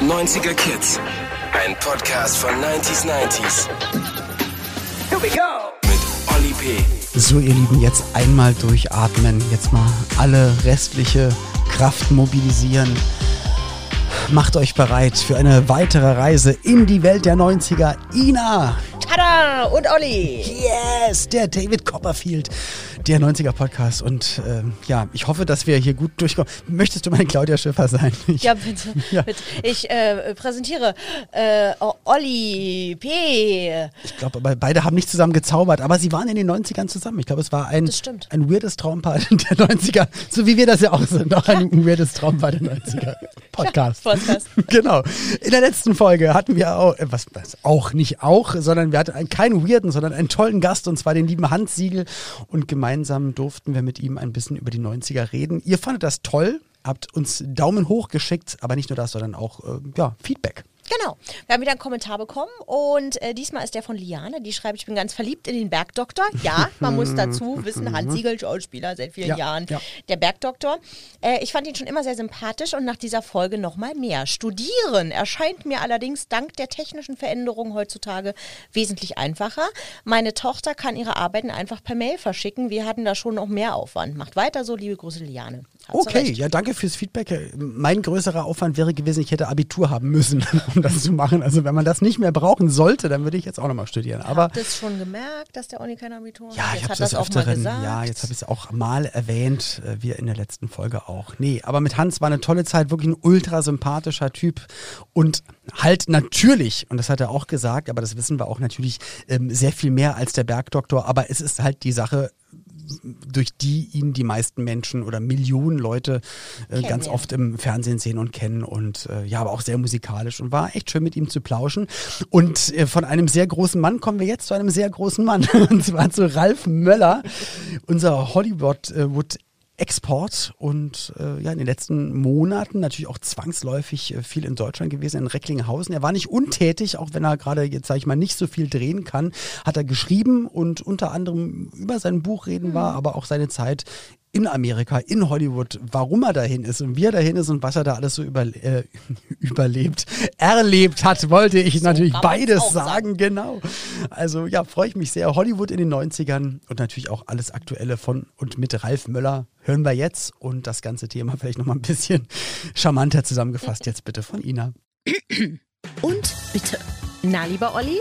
90er Kids. Ein Podcast von 90s 90s. Here we go! Mit Olli P. So, ihr Lieben, jetzt einmal durchatmen. Jetzt mal alle restliche Kraft mobilisieren. Macht euch bereit für eine weitere Reise in die Welt der 90er. Ina! Tada! Und Olli! Yes! Der David Copperfield, der 90er Podcast. Und ähm, ja, ich hoffe, dass wir hier gut durchkommen. Möchtest du meine Claudia Schiffer sein? Ich, Ja, bitte. Ja. bitte. Ich äh, präsentiere äh, Olli P. ich glaube, beide haben nicht zusammen gezaubert, aber sie waren in den 90ern zusammen. Ich glaube, es war ein, ein weirdes Traumpaar der 90er, so wie wir das ja auch sind. Auch ein weirdes Traumpaar der 90er Podcast. Podcast. genau. In der letzten Folge hatten wir auch, äh, was, was auch nicht auch, sondern wir hatten einen, keinen weirden, sondern einen tollen Gast und zwar den lieben Hans Siegel und gemeinsam durften wir mit ihm ein bisschen über die 90er reden. Ihr fandet das toll, habt uns Daumen hoch geschickt, aber nicht nur das, sondern auch äh, ja, Feedback. Genau. Wir haben wieder einen Kommentar bekommen und äh, diesmal ist der von Liane. Die schreibt, ich bin ganz verliebt in den Bergdoktor. Ja, man muss dazu wissen, Hans Siegel, Schauspieler seit vielen Ja, Jahren. ja. Der Bergdoktor. Äh, ich fand ihn schon immer sehr sympathisch und nach dieser Folge nochmal mehr. Studieren erscheint mir allerdings dank der technischen Veränderungen heutzutage wesentlich einfacher. Meine Tochter kann ihre Arbeiten einfach per Mail verschicken. Wir hatten da schon noch mehr Aufwand. Macht weiter so, liebe Grüße, Liane. Hat Okay, ja, danke fürs Feedback. Mein größerer Aufwand wäre gewesen, ich hätte Abitur haben müssen, um das zu machen. Also wenn man das nicht mehr brauchen sollte, dann würde ich jetzt auch nochmal studieren. Aber Habt es schon gemerkt, dass der Olli kein Abitur hat? ja, ich habe das das öfteren, ja, jetzt habe ich es auch mal erwähnt, äh, wir in der letzten Folge auch. Nee, aber mit Hans war eine tolle Zeit, wirklich ein ultra sympathischer Typ und halt natürlich, und das hat er auch gesagt, aber das wissen wir auch natürlich, ähm, sehr viel mehr als der Bergdoktor, aber es ist halt die Sache, durch die ihn die meisten Menschen oder Millionen Leute äh, ganz oft im Fernsehen sehen und kennen und äh, ja, aber auch sehr musikalisch und war echt schön mit ihm zu plauschen. Und äh, von einem sehr großen Mann kommen wir jetzt zu einem sehr großen Mann und zwar zu Ralf Möller, unser Hollywood äh, Wood Export und äh, ja in den letzten Monaten natürlich auch zwangsläufig äh, viel in Deutschland gewesen, in Recklinghausen. Er war nicht untätig, auch wenn er gerade jetzt sage ich mal nicht so viel drehen kann, hat er geschrieben und unter anderem über sein Buch reden war, aber auch seine Zeit in Amerika, in Hollywood, warum er dahin ist und wie er dahin ist und was er da alles so über, äh, überlebt, erlebt hat, wollte ich natürlich kann man's beides sagen. sagen. Genau. Also ja, freue ich mich sehr. Hollywood in den 90ern und natürlich auch alles Aktuelle von und mit Ralf Möller hören wir jetzt und das ganze Thema vielleicht nochmal ein bisschen charmanter zusammengefasst. Jetzt bitte von Ina. Und bitte. Na, lieber Olli,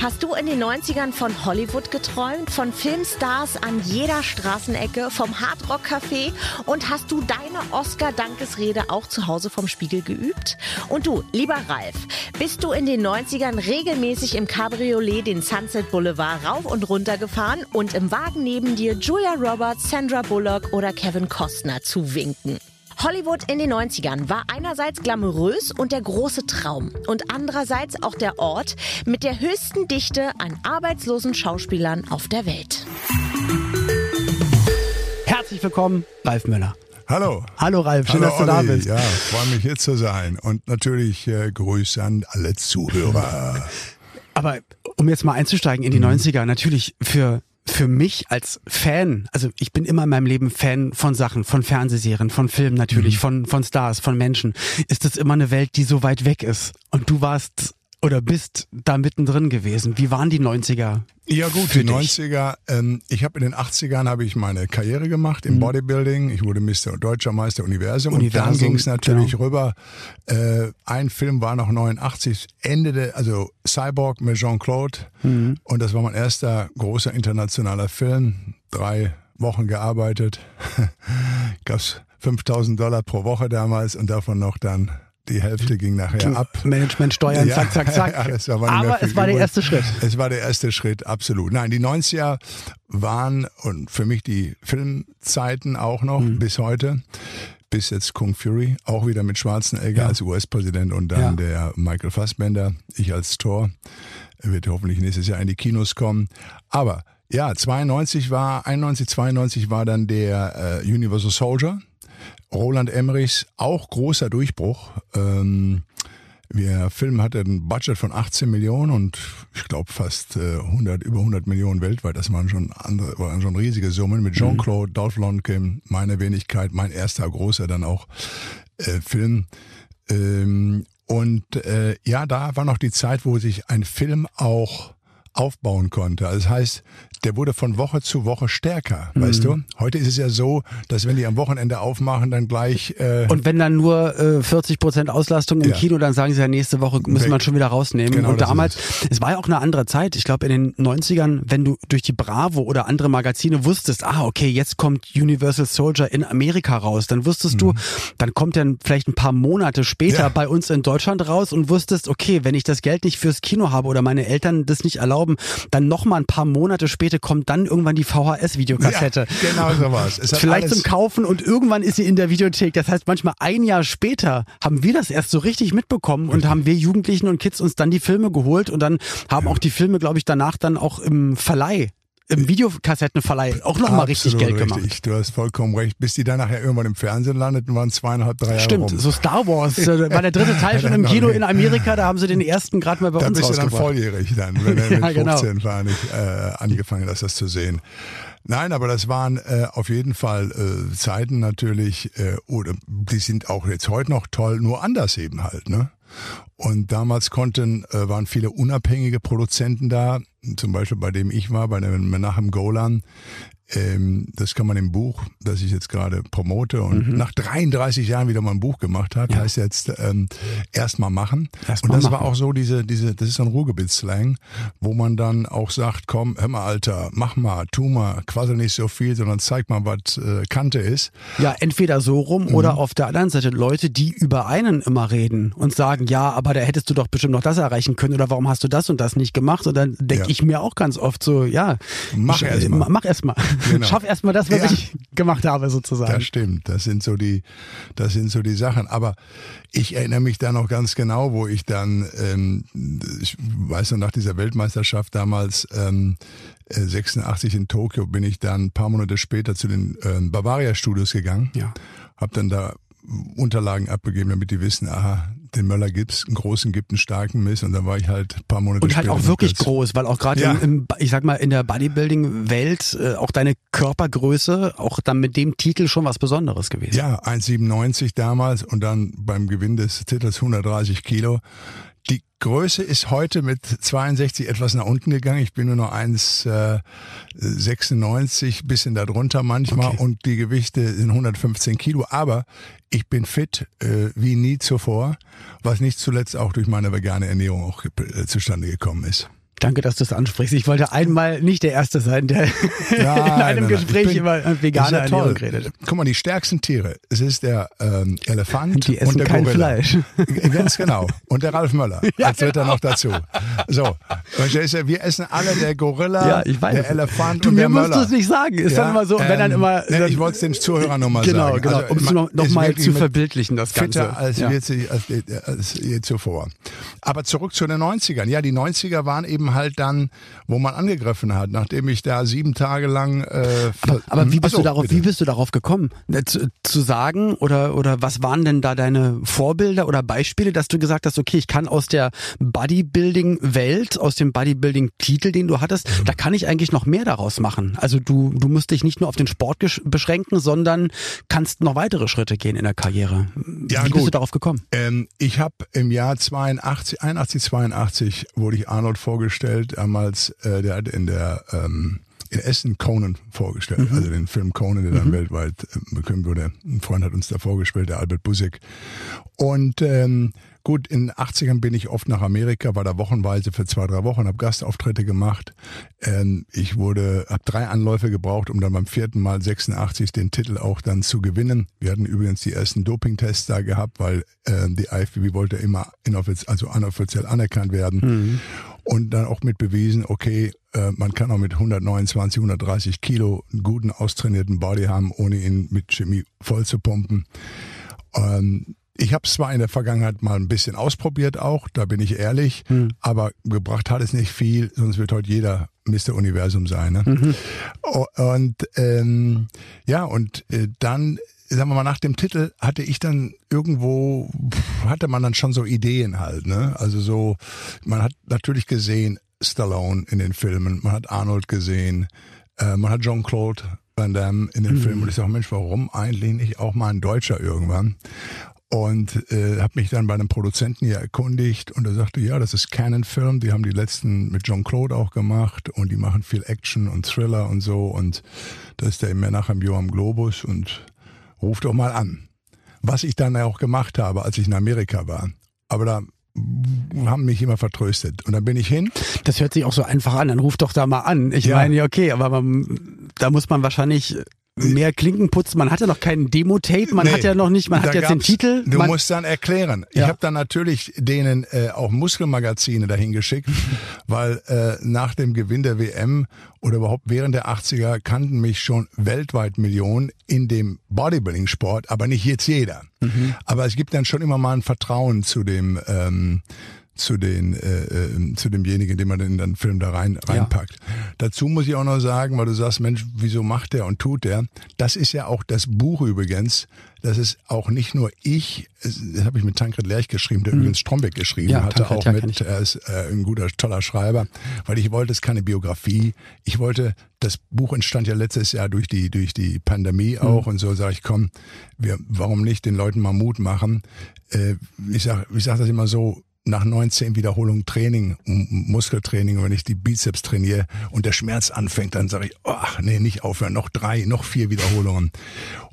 hast du in den 90ern von Hollywood geträumt, von Filmstars an jeder Straßenecke, vom Hardrock-Café und hast du deine Oscar-Dankesrede auch zu Hause vom Spiegel geübt? Und du, lieber Ralf, bist du in den 90ern regelmäßig im Cabriolet den Sunset Boulevard rauf und runter gefahren und im Wagen neben dir Julia Roberts, Sandra Bullock oder Kevin Costner zuwinken? Hollywood in den 90ern war einerseits glamourös und der große Traum und andererseits auch der Ort mit der höchsten Dichte an arbeitslosen Schauspielern auf der Welt. Herzlich willkommen, Ralf Möller. Hallo. Hallo Ralf, schön, Hallo dass du da Olli. bist. Ja, freue mich hier zu sein. Und natürlich äh, Grüße an alle Zuhörer. Aber um jetzt mal einzusteigen in die 90er, natürlich für für mich als Fan, also ich bin immer in meinem Leben Fan von Sachen, von Fernsehserien, von Filmen natürlich, von, von Stars, von Menschen, ist das immer eine Welt, die so weit weg ist. Und du warst oder bist da mittendrin gewesen. Wie waren die 90er? Ja gut, für die dich? 90er. Ähm, ich habe in den 80ern habe ich meine Karriere gemacht im Bodybuilding. Ich wurde Mr. Deutscher Meister Universum. Mhm. Universum, und dann ging es natürlich genau. rüber. Äh, ein Film war noch 89, Ende der, also Cyborg mit Jean-Claude. Mhm. Und das war mein erster großer internationaler Film. Drei Wochen gearbeitet. Gab's 5000 Dollar pro Woche damals und davon noch dann die Hälfte ging nachher ab. Management, Steuern, Ja, zack, zack, zack. ja, Aber es war der erste Schritt. Es war der erste Schritt, absolut. Nein, die 90er waren und für mich die Filmzeiten auch noch Mhm. bis heute. Bis jetzt Kung Fury, auch wieder mit Schwarzenegger Ja. als US-Präsident und dann der Michael Fassbender, ich als Thor. Er wird hoffentlich nächstes Jahr in die Kinos kommen. Aber ja, 92 war, 91, 92 war dann der äh, Universal Soldier. Roland Emmerichs, auch großer Durchbruch. Ähm, der Film hatte ein Budget von 18 Millionen und ich glaube fast äh, 100, über 100 Millionen weltweit. Das waren schon andere, waren schon riesige Summen mit Jean-Claude, Dolph Lundgren, meine Wenigkeit, mein erster großer dann auch äh, Film. Ähm, Und äh, ja, da war noch die Zeit, wo sich ein Film auch aufbauen konnte. Also das heißt, der wurde von Woche zu Woche stärker, mhm. weißt du? Heute ist es ja so, dass wenn die am Wochenende aufmachen, dann gleich... Äh und wenn dann nur äh, 40 Prozent Auslastung im ja. Kino, dann sagen sie ja, nächste Woche müssen wir schon wieder rausnehmen. Genau, und damals, es war ja auch eine andere Zeit. Ich glaube, in den 90ern, wenn du durch die Bravo oder andere Magazine wusstest, ah, okay, jetzt kommt Universal Soldier in Amerika raus, dann wusstest mhm. du, dann kommt er vielleicht ein paar Monate später ja. bei uns in Deutschland raus und wusstest, okay, wenn ich das Geld nicht fürs Kino habe oder meine Eltern das nicht erlauben, dann noch mal ein paar Monate später kommt dann irgendwann die VHS-Videokassette. Ja, genau so was. Vielleicht zum Kaufen und irgendwann ist sie in der Videothek. Das heißt, manchmal ein Jahr später haben wir das erst so richtig mitbekommen und haben wir Jugendlichen und Kids uns dann die Filme geholt und dann haben auch die Filme, glaube ich, danach dann auch im Verleih im Videokassettenverleih auch nochmal richtig Geld gemacht. Richtig. Du hast vollkommen recht. Bis die dann nachher irgendwann im Fernsehen landeten, waren zweieinhalb, drei Jahre Stimmt, rum. so Star Wars äh, war der dritte Teil schon im Kino in Amerika, da haben sie den ersten gerade mal bei da uns bist rausgebracht. dann volljährig dann, wenn er mit ja, 15 genau. war nicht äh, angefangen hast, das zu sehen. Nein, aber das waren äh, auf jeden Fall äh, Zeiten natürlich, äh, oder die sind auch jetzt heute noch toll, nur anders eben halt, ne? Und damals konnten, äh, waren viele unabhängige Produzenten da, zum Beispiel bei dem ich war, bei dem Menachem Golan, ähm, das kann man im Buch, das ich jetzt gerade promote und mhm. nach 33 Jahren wieder mal ein Buch gemacht hat, ja. heißt jetzt ähm, erstmal machen. Erst und das machen. war auch so diese, diese, das ist so ein Ruhrgebietsslang, wo man dann auch sagt, komm, hör mal, Alter, mach mal, tu mal, quasi nicht so viel, sondern zeig mal, was äh, Kante ist. Ja, entweder so rum mhm. oder auf der anderen Seite Leute, die über einen immer reden und sagen, ja, aber da hättest du doch bestimmt noch das erreichen können oder warum hast du das und das nicht gemacht? Und dann denke ja. ich mir auch ganz oft so, ja, mach erstmal. Mach erstmal. Genau. Schaff erstmal das, was ja. ich gemacht habe, sozusagen. Das stimmt. Das sind so die, das sind so die Sachen. Aber ich erinnere mich da noch ganz genau, wo ich dann, ähm, ich weiß noch, nach dieser Weltmeisterschaft damals, ähm, 86 äh, in Tokio, bin ich dann ein paar Monate später zu den ähm, Bavaria Studios gegangen. Ja. Hab dann da Unterlagen abgegeben, damit die wissen, aha, den Möller gibt's, einen großen gibt, einen starken Miss und dann war ich halt ein paar Monate Und halt auch wirklich groß, weil auch gerade ja. im, ich sag mal, in der Bodybuilding-Welt äh, auch deine Körpergröße auch dann mit dem Titel schon was Besonderes gewesen. Ja, 1,97 damals und dann beim Gewinn des Titels 130 Kilo. Die Größe ist heute mit 62 etwas nach unten gegangen. Ich bin nur noch 1,96, äh, bisschen darunter manchmal okay. und die Gewichte sind 115 Kilo. Aber ich bin fit äh, wie nie zuvor, was nicht zuletzt auch durch meine vegane Ernährung auch äh, zustande gekommen ist. Danke, dass du es ansprichst. Ich wollte einmal nicht der Erste sein, der ja, in einem nein, Gespräch bin, über vegane ja Ernährung redet. Guck mal, die stärksten Tiere, es ist der ähm, Elefant die essen und der kein Gorilla. Fleisch. Ganz genau. Und der Ralf Möller, ja, als dritter genau. noch dazu. So, wir essen alle der Gorilla, ja, weiß. der Elefant du, und der Möller. Du musst es nicht sagen. Ist ja, dann immer so, ähm, wenn dann ähm, immer... Dann, ich wollte es den Zuhörern nochmal genau, sagen. Genau, genau, um es noch, noch mal zu verbildlichen, das Ganze. Fitter als, ja. als, als, als je zuvor. Aber zurück zu den 90ern. Ja, die 90er waren eben halt dann wo man angegriffen hat, nachdem ich da sieben Tage lang. Äh, aber, aber wie bist Achso, du darauf? Bitte. Wie bist du darauf gekommen, äh, zu, zu, sagen oder oder was waren denn da deine Vorbilder oder Beispiele, dass du gesagt hast, okay, ich kann aus der Bodybuilding-Welt, aus dem Bodybuilding-Titel, den du hattest, mhm. da kann ich eigentlich noch mehr daraus machen. Also du du musst dich nicht nur auf den Sport beschränken, sondern kannst noch weitere Schritte gehen in der Karriere. Ja, wie gut. bist du darauf gekommen? Ähm, ich habe im Jahr 82, 81, 82 wurde ich Arnold vorgestellt, damals äh, der hat in der ähm, in Essen Conan vorgestellt, mhm. also den Film Conan, der dann mhm. weltweit äh, bekannt wurde. Ein Freund hat uns da vorgestellt, der Albert Busek. Und ähm, Gut, in den 80ern bin ich oft nach Amerika, war da wochenweise für zwei, drei Wochen, habe Gastauftritte gemacht. Ähm, ich wurde, habe drei Anläufe gebraucht, um dann beim vierten Mal 86 den Titel auch dann zu gewinnen. Wir hatten übrigens die ersten Dopingtests da gehabt, weil äh, die IFBB wollte immer inoffiziell, also unoffiziell anerkannt werden. Mhm. Und dann auch mit bewiesen, okay, äh, man kann auch mit 129, 130 Kilo einen guten, austrainierten Body haben, ohne ihn mit Chemie voll zu pumpen. Ähm, ich habe es zwar in der Vergangenheit mal ein bisschen ausprobiert auch, da bin ich ehrlich, hm. aber gebracht hat es nicht viel, sonst wird heute jeder Mr. Universum sein. Ne? Mhm. Und ähm, ja, und äh, dann, sagen wir mal, nach dem Titel hatte ich dann irgendwo, hatte man dann schon so Ideen halt. Ne? Also so, man hat natürlich gesehen Stallone in den Filmen, man hat Arnold gesehen, äh, man hat Jean-Claude Van Damme in den mhm. Filmen und ich sage, Mensch, warum eigentlich nicht auch mal ein Deutscher irgendwann? und äh, habe mich dann bei einem Produzenten hier erkundigt und er sagte, ja, das ist Canon Film, die haben die letzten mit John Claude auch gemacht und die machen viel Action und Thriller und so und das ist der immer nach dem Joam Globus und ruft doch mal an. Was ich dann auch gemacht habe, als ich in Amerika war. Aber da haben mich immer vertröstet. Und dann bin ich hin. Das hört sich auch so einfach an. Dann ruft doch da mal an. Ich ja. meine, ja, okay, aber man, da muss man wahrscheinlich mehr Klinken putzen. Man hat ja noch keinen Demo-Tape, man nee, hat ja noch nicht, man hat jetzt den Titel. Du musst dann erklären. Ja. Ich habe dann natürlich denen äh, auch Muskelmagazine dahin geschickt, weil äh, nach dem Gewinn der WM oder überhaupt während der 80er kannten mich schon weltweit Millionen in dem Bodybuilding-Sport, aber nicht jetzt jeder. Mhm. Aber es gibt dann schon immer mal ein Vertrauen zu dem ähm, zu den äh, äh, zu demjenigen, den man in den Film da rein reinpackt. Ja. Dazu muss ich auch noch sagen, weil du sagst, Mensch, wieso macht der und tut der? Das ist ja auch das Buch übrigens. Das ist auch nicht nur ich, das habe ich mit Tankred Lerch geschrieben, der mhm. übrigens Strombeck geschrieben ja, hatte, Tankred, auch ja, mit, er ist äh, ein guter, toller Schreiber, weil ich wollte, es ist keine Biografie. Ich wollte, das Buch entstand ja letztes Jahr durch die, durch die Pandemie mhm. auch mhm. und so sage ich, komm, wir, warum nicht den Leuten mal Mut machen? Äh, ich sag, ich sag das immer so, nach 19 Wiederholungen Training, Muskeltraining, wenn ich die Bizeps trainiere und der Schmerz anfängt, dann sage ich, ach nee, nicht aufhören, noch drei, noch vier Wiederholungen.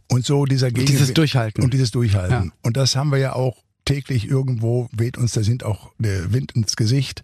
Und so dieser Gegen Dieses Durchhalten. Und dieses Durchhalten. Ja. Und das haben wir ja auch täglich irgendwo, weht uns da sind auch der Wind ins Gesicht.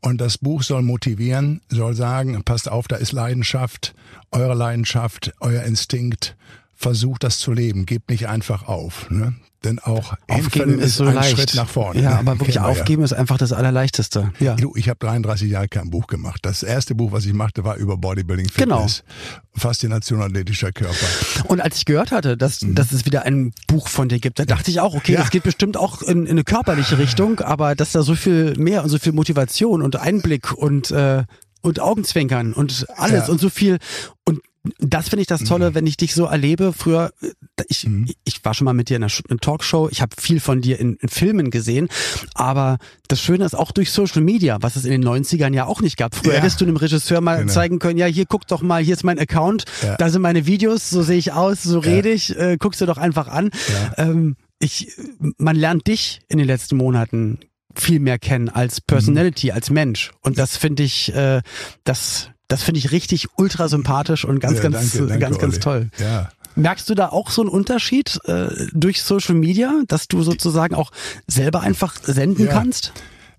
Und das Buch soll motivieren, soll sagen, passt auf, da ist Leidenschaft, eure Leidenschaft, euer Instinkt, versucht das zu leben, gebt nicht einfach auf. Ne? Denn auch aufgeben ist so ein leicht. Schritt nach vorne. Ja, aber wirklich aufgeben ja. ist einfach das Allerleichteste. Ja. Du, ich habe 33 Jahre kein Buch gemacht. Das erste Buch, was ich machte, war über Bodybuilding Fitness. Genau. Faszination athletischer Körper. Und als ich gehört hatte, dass, mhm. dass es wieder ein Buch von dir gibt, da dachte ich auch, okay, ja. das geht bestimmt auch in, in, eine körperliche Richtung, aber dass da so viel mehr und so viel Motivation und Einblick und äh, und Augenzwinkern und alles ja. und so viel und das finde ich das Tolle, mhm. wenn ich dich so erlebe. Früher, äh, ich, mhm. ich war schon mal mit dir in einer, Talkshow, ich habe viel von dir in, in, Filmen gesehen, aber das Schöne ist auch durch Social Media, was es in den 90ern ja auch nicht gab. Früher ja. hättest du einem Regisseur mal genau. zeigen können, ja, hier guck doch mal, hier ist mein Account, ja. da sind meine Videos, so sehe ich aus, so rede ich, äh, guckst du doch einfach an. Ähm, ich, man lernt dich in den letzten Monaten viel mehr kennen als Personality, mhm. als Mensch. Und das finde ich, äh, das das finde ich richtig ultra sympathisch und ganz, ja, ganz, danke, danke, ganz, ganz toll. Ja. Merkst du da auch so einen Unterschied äh, durch Social Media, dass du sozusagen auch selber einfach senden ja, kannst?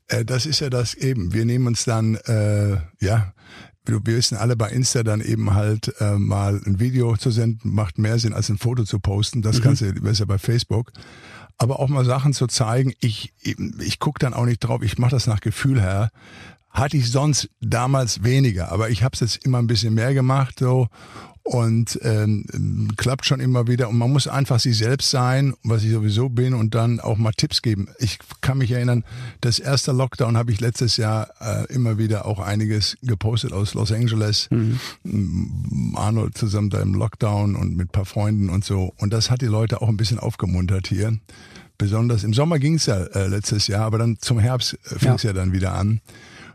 Äh, das ist ja das eben. Wir nehmen uns dann, äh, ja, wir wissen alle bei Insta dann eben halt äh, mal ein Video zu senden, macht mehr Sinn als ein Foto zu posten. Das mhm. du besser bei Facebook. Aber auch mal Sachen zu zeigen, ich, ich gucke dann auch nicht drauf, ich mache das nach Gefühl her hatte ich sonst damals weniger, aber ich habe es jetzt immer ein bisschen mehr gemacht so und ähm, klappt schon immer wieder und man muss einfach sich selbst sein, was ich sowieso bin und dann auch mal Tipps geben. Ich kann mich erinnern, das erste Lockdown habe ich letztes Jahr äh, immer wieder auch einiges gepostet aus Los Angeles, mhm. Arnold zusammen da im Lockdown und mit paar Freunden und so und das hat die Leute auch ein bisschen aufgemuntert hier. Besonders im Sommer ging es ja äh, letztes Jahr, aber dann zum Herbst äh, fing es ja. ja dann wieder an.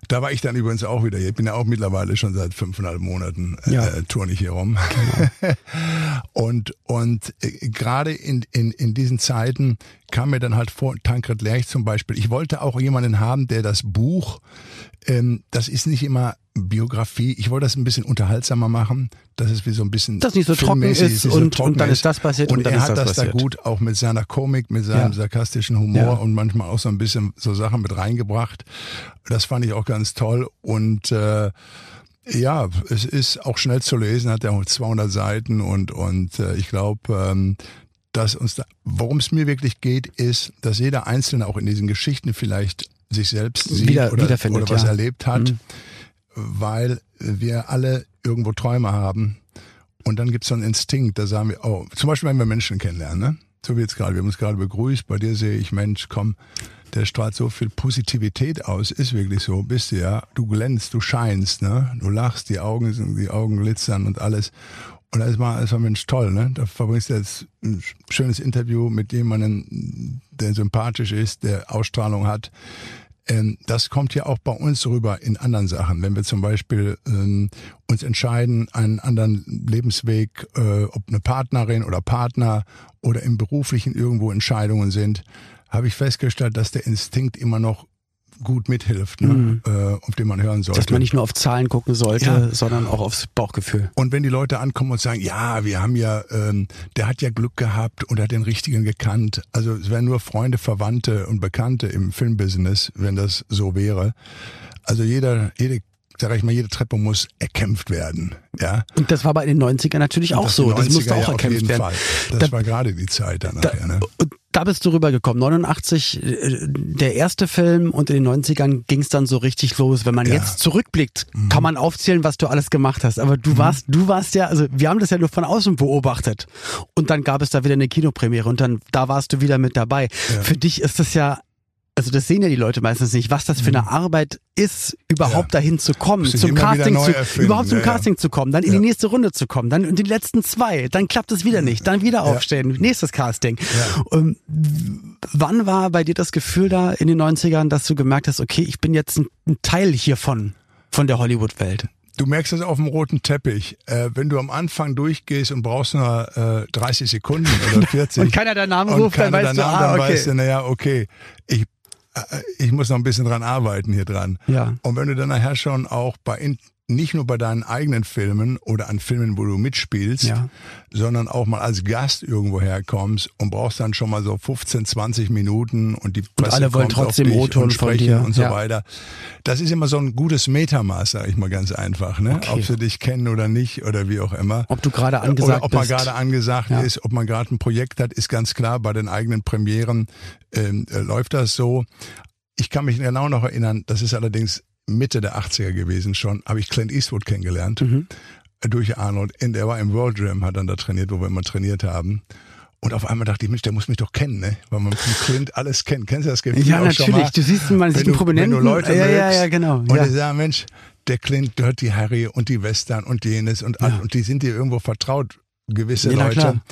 Da war ich dann übrigens auch wieder. Ich bin ja auch mittlerweile schon seit fünfeinhalb Monaten äh, ja. äh, turn ich hier rum. Genau. und und äh, gerade in, in, in diesen Zeiten kam mir dann halt vor, Tankred Lerch zum Beispiel. Ich wollte auch jemanden haben, der das Buch, ähm, das ist nicht immer Biografie. Ich wollte das ein bisschen unterhaltsamer machen, dass es wie so ein bisschen das nicht so trocken ist, ist und, so trocken und dann ist das passiert und, und dann er hat das, das da gut auch mit seiner Komik, mit seinem ja. sarkastischen Humor ja. und manchmal auch so ein bisschen so Sachen mit reingebracht. Das fand ich auch ganz toll und äh, ja, es ist auch schnell zu lesen, hat ja auch 200 Seiten und und äh, ich glaube, ähm, dass uns, da, worum es mir wirklich geht, ist, dass jeder Einzelne auch in diesen Geschichten vielleicht sich selbst sieht Wieder, oder, oder was ja. erlebt hat. Mhm weil wir alle irgendwo Träume haben. Und dann gibt es so einen Instinkt, da sagen wir, oh, zum Beispiel, wenn wir Menschen kennenlernen, ne? so wie jetzt gerade, wir haben uns gerade begrüßt, bei dir sehe ich, Mensch, komm, der strahlt so viel Positivität aus, ist wirklich so, bist du ja, du glänzt, du scheinst, ne? du lachst, die Augen sind, die Augen glitzern und alles. Und da ist mal, ist mal Mensch toll, ne? Da verbringst du jetzt ein schönes Interview mit jemandem, der sympathisch ist, der Ausstrahlung hat Ähm, das kommt ja auch bei uns rüber in anderen Sachen. Wenn wir zum Beispiel ähm, uns entscheiden, einen anderen Lebensweg, äh, ob eine Partnerin oder Partner oder im beruflichen irgendwo Entscheidungen sind, habe ich festgestellt, dass der Instinkt immer noch gut mithilft, ne? Mhm. äh, auf den man hören sollte. Dass man nicht nur auf Zahlen gucken sollte, Ja. sondern auch aufs Bauchgefühl. Und wenn die Leute ankommen und sagen, ja, wir haben ja, ähm, der hat ja Glück gehabt und hat den richtigen gekannt. Also es wären nur Freunde, Verwandte und Bekannte im Filmbusiness, wenn das so wäre. Also jeder, jede, sag ich mal, jede Treppe muss erkämpft werden. Ja. Und das war bei den 90ern natürlich Und auch so. Das musste 90er auch ja erkämpft werden. Fall. Das Da- war gerade die Zeit dann Da, nachher. Ne? und da bist du rübergekommen. 89, äh, der erste Film und in den 90ern ging es dann so richtig los. Wenn man Ja. Mhm. jetzt zurückblickt, kann man aufzählen, was du alles gemacht hast. Aber du warst, du warst ja, also wir haben das ja nur von außen beobachtet. Und dann gab es da wieder eine Kinopremiere und dann, da warst du wieder mit dabei. Ja. Für dich ist das ja, also das sehen ja die Leute meistens nicht, was das für eine Arbeit ist, überhaupt Mhm. Ja. dahin zu kommen, zum Casting zu, erfinden. überhaupt zum Ja, ja. Casting zu kommen, dann in die nächste Runde zu kommen, dann in die letzten zwei, dann klappt es wieder nicht, dann wieder aufstehen, nächstes Casting. Ähm, wann war bei dir das Gefühl da in den 90ern, dass du gemerkt hast, okay, ich bin jetzt ein, ein Teil hiervon, von der Hollywood-Welt? Du merkst das auf dem roten Teppich. Äh, wenn du am Anfang durchgehst und brauchst nur äh, 30 Sekunden oder 40 Und keiner deinen Namen ruft, dann weißt du, ah, okay. weißt du, naja, okay, ich, ich muss noch ein bisschen dran arbeiten hier dran. Ja. Und wenn du dann nachher schon auch bei nicht nur bei deinen eigenen Filmen oder an Filmen, wo du mitspielst, Ja. sondern auch mal als Gast irgendwo herkommst und brauchst dann schon mal so 15, 20 Minuten und die Presse alle wollen kommt auf trotzdem dich O-Ton und sprechen und so Ja. weiter. Das ist immer so ein gutes Metamaß, sag ich mal ganz einfach, ne? Okay. Ob sie dich kennen oder nicht oder wie auch immer. Ob du gerade angesagt Oder ob man bist. gerade angesagt Ja. ist, ob man gerade ein Projekt hat, ist ganz klar. Bei den eigenen Premieren ähm, äh, läuft das so. Ich kann mich genau noch erinnern, das ist allerdings Mitte der 80er gewesen schon, habe ich Clint Eastwood kennengelernt. Mhm. äh, Durch Arnold. In, der war im World Gym, hat dann da trainiert, wo wir immer trainiert haben. Und auf einmal dachte ich, Mensch, der muss mich doch kennen, ne? Weil man von Clint alles kennt. Kennst du das Gefühl Ja, natürlich. mal? Du siehst, man sieht du, einen Prominenten. Wenn du Leute ja, ja, ja, genau. Und Ja. die sagen, Mensch, der Clint Dirty Harry und die Western und jenes und, all- Ja. und die sind dir irgendwo vertraut, gewisse Ja, Leute. klar.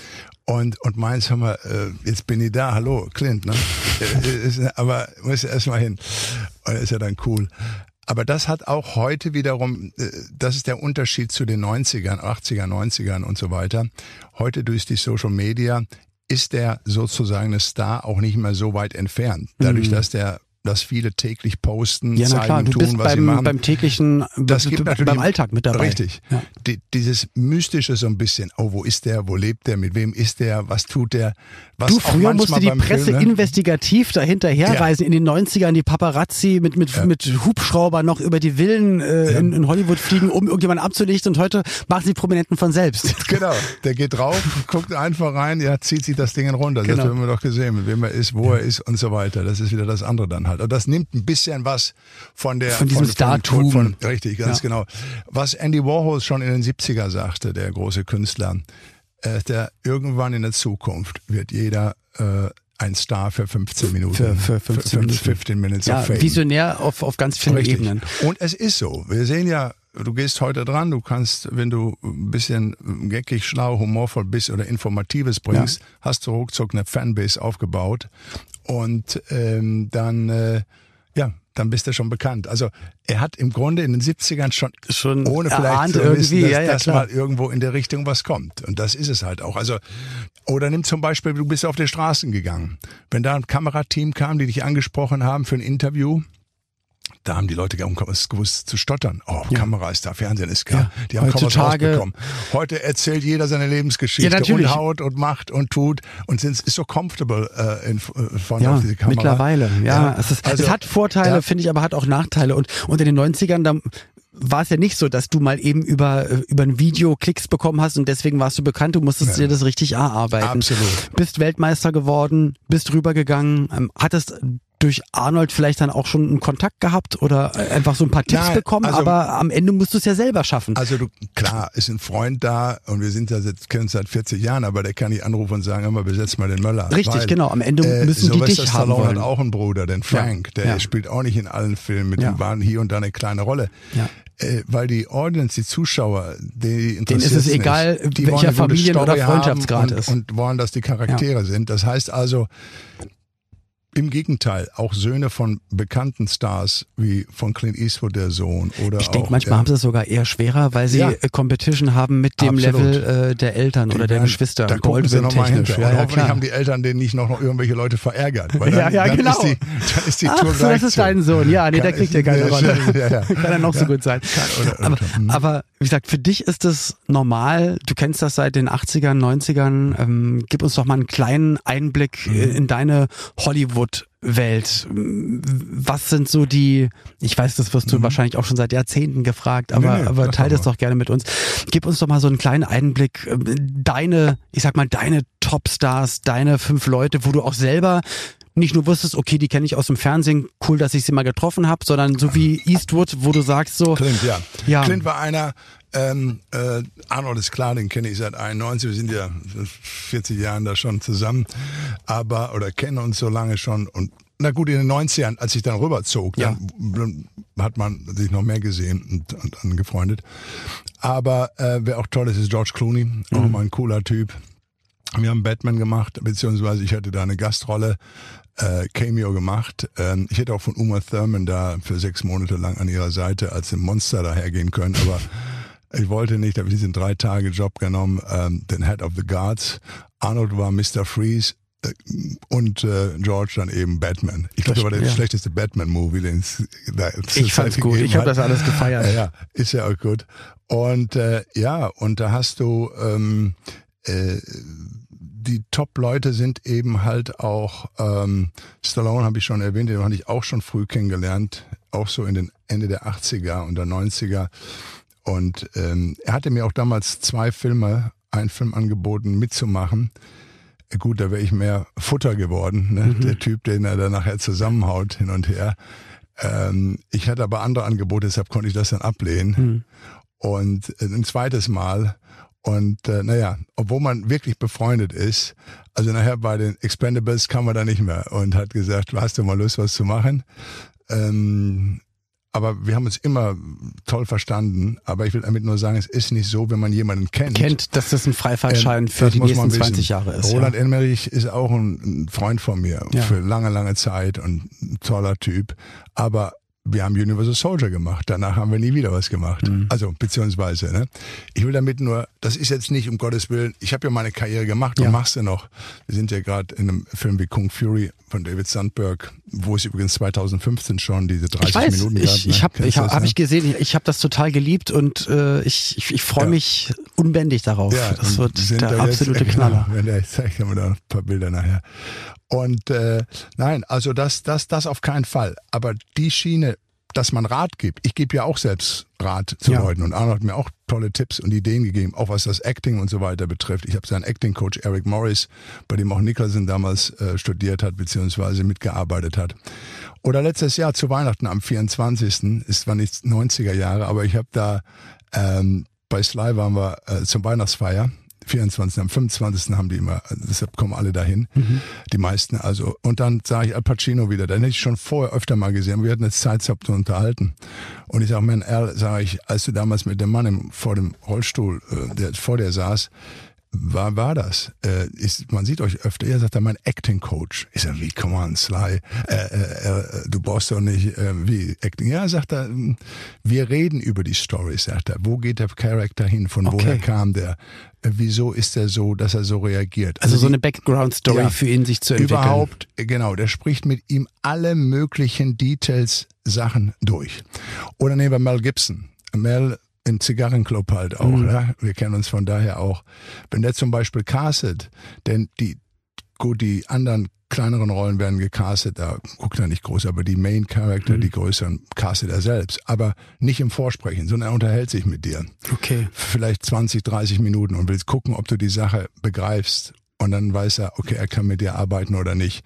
Und, und meins haben wir, äh, jetzt bin ich da, hallo, Clint, ne? Äh, ist, aber muss ja erstmal hin. Und ist ja dann cool. Aber das hat auch heute wiederum, äh, das ist der Unterschied zu den 90ern, 80er, 90ern und so weiter. Heute durch die Social Media ist der sozusagen eine Star auch nicht mehr so weit entfernt. Dadurch, dass der, dass viele täglich posten. Ja, na zeigen, klar, du tun, bist was sie beim, machen. beim täglichen, Das gibt natürlich beim Alltag mit dabei. Richtig. Ja. Die, dieses Mystische so ein bisschen. Oh, wo ist der? Wo lebt der? Mit wem ist der? Was tut der? Was Du, früher musste die Presse Film, ne? investigativ dahinterherreisen. In den 90ern die Paparazzi mit, mit, mit Hubschrauber noch über die Villen äh, in, in Hollywood fliegen, um irgendjemanden abzulichten. Und heute machen sie Prominenten von selbst. Genau, der geht drauf, guckt einfach rein, ja, zieht sich das Ding runter. Genau. Das haben wir doch gesehen, mit wem er ist, wo er ist und so weiter. Das ist wieder das andere dann halt. Und das nimmt ein bisschen was von der Von diesem. Von, von, richtig, ganz Ja. genau. Was Andy Warhol schon in den 70er sagte, der große Künstler, äh, der irgendwann in der Zukunft wird jeder äh, ein Star für 15 Minuten. Für- für 15 Minuten. 15 Minutes Ja, visionär auf, auf ganz vielen Richtig. Ebenen. Und es ist so. Wir sehen ja, du gehst heute dran, du kannst, wenn du ein bisschen geckig, schlau, humorvoll bist oder Informatives bringst, hast du ruckzuck eine Fanbase aufgebaut und ähm, dann, äh, ja, dann bist du schon bekannt. Also er hat im Grunde in den 70ern schon, Schon ohne vielleicht zu wissen, irgendwie, dass, ja, ja, dass mal irgendwo in der Richtung was kommt. Und das ist es halt auch. Also oder nimm zum Beispiel, du bist auf die Straßen gegangen. Wenn da ein Kamerateam kam, die dich angesprochen haben für ein Interview, da haben die Leute gewusst zu stottern. Oh, Kamera ist da, Fernsehen ist da. Ja, Die haben kaum was rausbekommen. Heute erzählt jeder seine Lebensgeschichte Ja, und haut und macht und tut und sind, ist so comfortable äh, in, äh, von Ja, auf diese Kamera. mittlerweile. Ja, Es, ist, also, es hat Vorteile, ja. finde ich, aber hat auch Nachteile. Und, und in den 90ern, da war es ja nicht so, dass du mal eben über, äh, über ein Video Klicks bekommen hast und deswegen warst du bekannt. Du musstest dir das richtig erarbeiten. Absolut. Bist Weltmeister geworden, bist rübergegangen, ähm, hattest durch Arnold vielleicht dann auch schon einen Kontakt gehabt oder äh, einfach so ein paar Tipps Nein, bekommen, also- aber am Ende musst du es ja selber schaffen. Also du, klar, ist ein Freund da und wir sind ja seit, kennen uns seit 40 Jahren, aber der kann nicht anrufen und sagen, immer besetz mal den Möller. Richtig, genau. Am Ende müssen die Sylvester dich haben Stallone wollen. hat auch einen Bruder, den Frank, der ja. spielt auch nicht in allen Filmen mit, Ja. dem waren hier und da eine kleine Rolle. Ja. Äh, weil die Audience, die Zuschauer, die Denen ist es interessiert's egal, nicht. Die welcher Familien- oder Freundschaftsgrad und, ist. Und wollen, dass die Charaktere sind. Das heißt also, im Gegenteil, auch Söhne von bekannten Stars wie von Clint Eastwood der Sohn oder Ich denke, manchmal ja, haben sie es sogar eher schwerer, weil sie Ja. äh, Competition haben mit dem Absolut. Level äh, der Eltern oder der werden- Geschwister. Da gucken sie nochmal hinter. Ja, ja, hoffentlich haben die Eltern den nicht noch, noch irgendwelche Leute verärgert. Weil dann, Ja, ja, dann genau. Ist die, dann ist die Ach Tour so, das ist dein Sohn. Ja, nee, da kriegt er keine Ja, Rolle. ja, ja. Kann er noch so gut sein. oder- aber, oder- aber wie gesagt, für dich ist es normal. Du kennst das seit den 80ern, 90ern. Ähm, gib uns doch mal einen kleinen Einblick Mhm. äh, in deine Hollywood-Welt. Was sind so die, ich weiß, das wirst du wahrscheinlich auch schon seit Jahrzehnten gefragt, aber, Mhm. Nee, nee, aber teil doch das doch gerne mit uns. Gib uns doch mal so einen kleinen Einblick. äh, Deine, ich sag mal, deine Topstars, deine fünf Leute, wo du auch selber nicht nur wusstest, okay, die kenne ich aus dem Fernsehen, cool, dass ich sie mal getroffen habe, sondern so wie Eastwood, wo du sagst so, Clint, ja. Ja. Clint war einer, ähm, äh, Arnold ist klar, den kenne ich seit 91, wir sind ja 40 Jahren da schon zusammen, aber, oder kennen uns so lange schon und na gut, in den 90ern, als ich dann rüberzog, Ja. dann hat man sich noch mehr gesehen und, und angefreundet. Aber äh, wer auch toll ist, ist George Clooney, auch Mhm. mal ein cooler Typ. Wir haben Batman gemacht, beziehungsweise ich hatte da eine Gastrolle, äh, Cameo gemacht. Ähm, ich hätte auch von Uma Thurman da für sechs Monate lang an ihrer Seite als ein Monster dahergehen können, aber ich wollte nicht, habe ich diesen drei Tage Job genommen, ähm, den Head of the Guards. Arnold war Mr. Freeze äh, und äh, George dann eben Batman. Ich glaube, das war der Ja. schlechteste Batman-Movie, den es da ich fand's gut, ich habe das alles gefeiert. Ja, ja, ist ja auch gut. Und äh, ja, und da hast du ähm, äh, die Top-Leute sind eben halt auch ähm, Stallone habe ich schon erwähnt, den hatte ich auch schon früh kennengelernt, auch so in den Ende der 80er und der 90er. Und ähm, er hatte mir auch damals zwei Filme, einen Film angeboten, mitzumachen. Gut, da wäre ich mehr Futter geworden, ne? der Typ, den er dann nachher zusammenhaut hin und her. Ähm, ich hatte aber andere Angebote, deshalb konnte ich das dann ablehnen. Und äh, ein zweites Mal. Und äh, naja, obwohl man wirklich befreundet ist, also nachher bei den Expendables kam man da nicht mehr und hat gesagt, hast du mal Lust, was zu machen? Ähm, aber wir haben uns immer toll verstanden. Aber ich will damit nur sagen, es ist nicht so, wenn man jemanden kennt. Kennt, dass das ein Freifahrtschein Ähm, für die nächsten man wissen. 20 Jahre ist. Roland ja. Emmerich ist auch ein, ein Freund von mir Ja. für lange, lange Zeit und ein toller Typ. Aber wir haben Universal Soldier gemacht. Danach haben wir nie wieder was gemacht. Mhm. Also beziehungsweise, ne? Ich will damit nur, das ist jetzt nicht um Gottes Willen. Ich habe ja meine Karriere gemacht Ja. und machst du noch. Wir sind ja gerade in einem Film wie Kung Fury von David Sandberg, wo es übrigens 2015 schon diese 30 Ich weiß, Minuten ich, gab. ne? ich habe Kennst ich du hab, das, hab ne? ich gesehen, ich, ich habe das total geliebt und äh, ich, ich, ich freue Ja. mich unbändig darauf. das und wird der da jetzt- absolute genau, Knaller. Wenn der, ich zeige mir da ein paar Bilder nachher. Und äh, nein, also das, das, das auf keinen Fall. Aber die Schiene, dass man Rat gibt. Ich gebe ja auch selbst Rat zu Ja. Leuten und Arnold hat mir auch tolle Tipps und Ideen gegeben, auch was das Acting und so weiter betrifft. Ich habe seinen Acting-Coach Eric Morris, bei dem auch Nicholson damals äh, studiert hat beziehungsweise mitgearbeitet hat. Oder letztes Jahr zu Weihnachten am 24. ist zwar nicht 90er Jahre, aber ich habe da ähm, bei Sly waren wir äh, zum Weihnachtsfeier. 24. Am 25. haben die immer, deshalb kommen alle dahin, die meisten also. Und dann sah ich Al Pacino wieder, den hätte ich schon vorher öfter mal gesehen, wir hatten jetzt Zeit zu unterhalten. Und ich sage, man, Al, sage ich, als du damals mit dem Mann im, vor dem Rollstuhl, äh, der vor dir saß, war, war das? Äh, ist, man sieht euch öfter. Er sagt er, mein Acting Coach. Ich sage, wie, come on, Sly, äh, äh, äh, du brauchst doch nicht, äh, wie, Acting. Ja, sagt er, mm, wir reden über die Story, sagt er. Wo geht der Charakter hin? Von Okay. woher kam der? Äh, wieso ist er so, dass er so reagiert? Also so die- eine Background-Story Ja. für ihn sich zu entwickeln. Überhaupt, genau, der spricht mit ihm alle möglichen Details, Sachen durch. Oder nehmen wir Mel Gibson. Mel im Zigarrenclub halt auch, Mhm. ja? wir kennen uns von daher auch. Wenn der zum Beispiel castet, denn die, gut, die anderen kleineren Rollen werden gecastet, da guckt er nicht groß, aber die Main Character, Mhm. die größeren, castet er selbst. Aber nicht im Vorsprechen, sondern er unterhält sich mit dir Okay. vielleicht 20, 30 Minuten und willst gucken, ob du die Sache begreifst. Und dann weiß er, okay, er kann mit dir arbeiten oder nicht.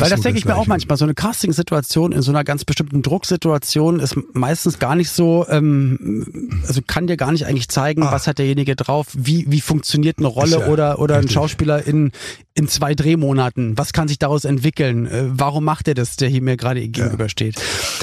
Weil das so denke ich mir auch manchmal. So eine Casting-Situation in so einer ganz bestimmten Drucksituation ist meistens gar nicht so, ähm, also kann dir gar nicht eigentlich zeigen, Ah. was hat derjenige drauf, wie, wie funktioniert eine Rolle ja oder, oder ein. Schauspieler in, in zwei Drehmonaten. Was kann sich daraus entwickeln? Äh, warum macht er das, der hier mir gerade gegenübersteht?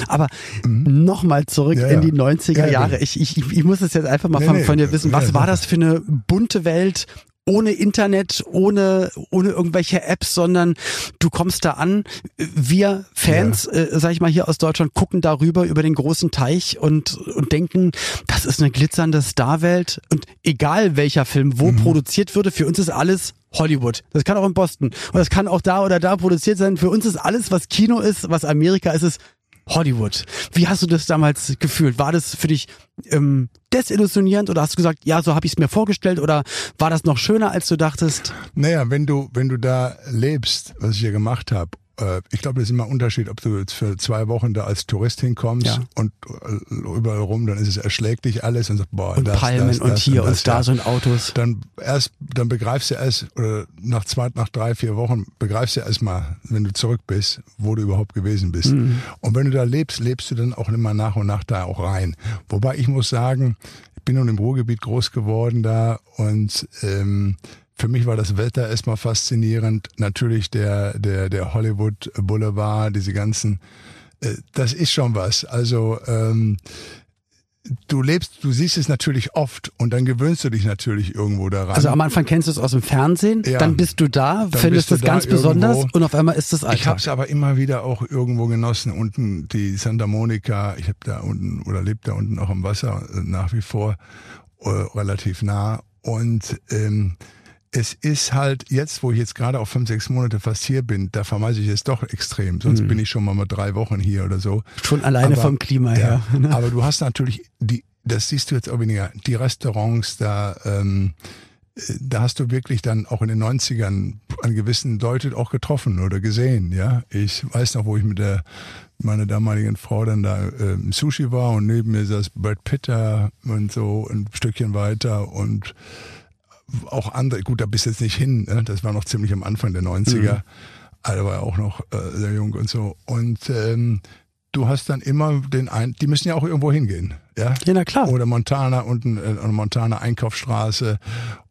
Aber nochmal zurück Mhm. Ja, in ja. die 90er Ja, Jahre. ja. Ich, ich, ich muss es jetzt einfach mal Nee, von, von dir wissen. Was Ja, war das für eine bunte Welt? Ohne Internet, ohne, ohne irgendwelche Apps, sondern du kommst da an. Wir Fans, ja. äh, sag ich mal, hier aus Deutschland gucken darüber über den großen Teich und, und denken, das ist eine glitzernde Starwelt. Und egal welcher Film wo mhm. produziert würde, für uns ist alles Hollywood. Das kann auch in Boston. Und das kann auch da oder da produziert sein. Für uns ist alles, was Kino ist, was Amerika ist, ist Hollywood. Wie hast du das damals gefühlt? War das für dich ähm, desillusionierend oder hast du gesagt, ja, so habe ich es mir vorgestellt oder war das noch schöner, als du dachtest? Naja, wenn du, wenn du da lebst, was ich hier gemacht habe ich glaube, das ist immer ein Unterschied, ob du jetzt für zwei Wochen da als Tourist hinkommst ja. und äh, überall rum, dann ist es erschlägt dich alles und sagt, boah, und das, Palmen das, und das, hier und, und da sind Autos. Dann erst, dann begreifst du erst, oder nach zwei, nach drei, vier Wochen begreifst du erst mal, wenn du zurück bist, wo du überhaupt gewesen bist. Mhm. Und wenn du da lebst, lebst du dann auch immer nach und nach da auch rein. Wobei ich muss sagen, ich bin nun im Ruhrgebiet groß geworden da und ähm, für mich war das Wetter erstmal faszinierend. Natürlich der, der, der Hollywood Boulevard, diese ganzen, äh, das ist schon was. Also, ähm, du lebst, du siehst es natürlich oft und dann gewöhnst du dich natürlich irgendwo daran. Also am Anfang kennst du es aus dem Fernsehen, ja, dann bist du da, findest es ganz irgendwo. besonders und auf einmal ist es Alltag. Ich habe es aber immer wieder auch irgendwo genossen. Unten die Santa Monica, ich habe da unten oder lebe da unten auch am Wasser äh, nach wie vor äh, relativ nah und ähm, es ist halt jetzt, wo ich jetzt gerade auch fünf, sechs Monate fast hier bin, da vermeide ich es doch extrem. Sonst mhm. bin ich schon mal mal drei Wochen hier oder so. Schon alleine aber, vom Klima her. Ja, ne? aber du hast natürlich die, das siehst du jetzt auch weniger, die Restaurants da, ähm, da hast du wirklich dann auch in den 90ern an gewissen Leute auch getroffen oder gesehen, ja. Ich weiß noch, wo ich mit der meiner damaligen Frau dann da äh, Sushi war und neben mir saß Brad Pitt da und so ein Stückchen weiter und auch andere, gut, da bist du jetzt nicht hin, ne? das war noch ziemlich am Anfang der 90er, mhm. also war ja auch noch äh, sehr jung und so. Und ähm, du hast dann immer den ein, die müssen ja auch irgendwo hingehen, ja? Ja, na klar. Oder Montana unten, äh, Montana Einkaufsstraße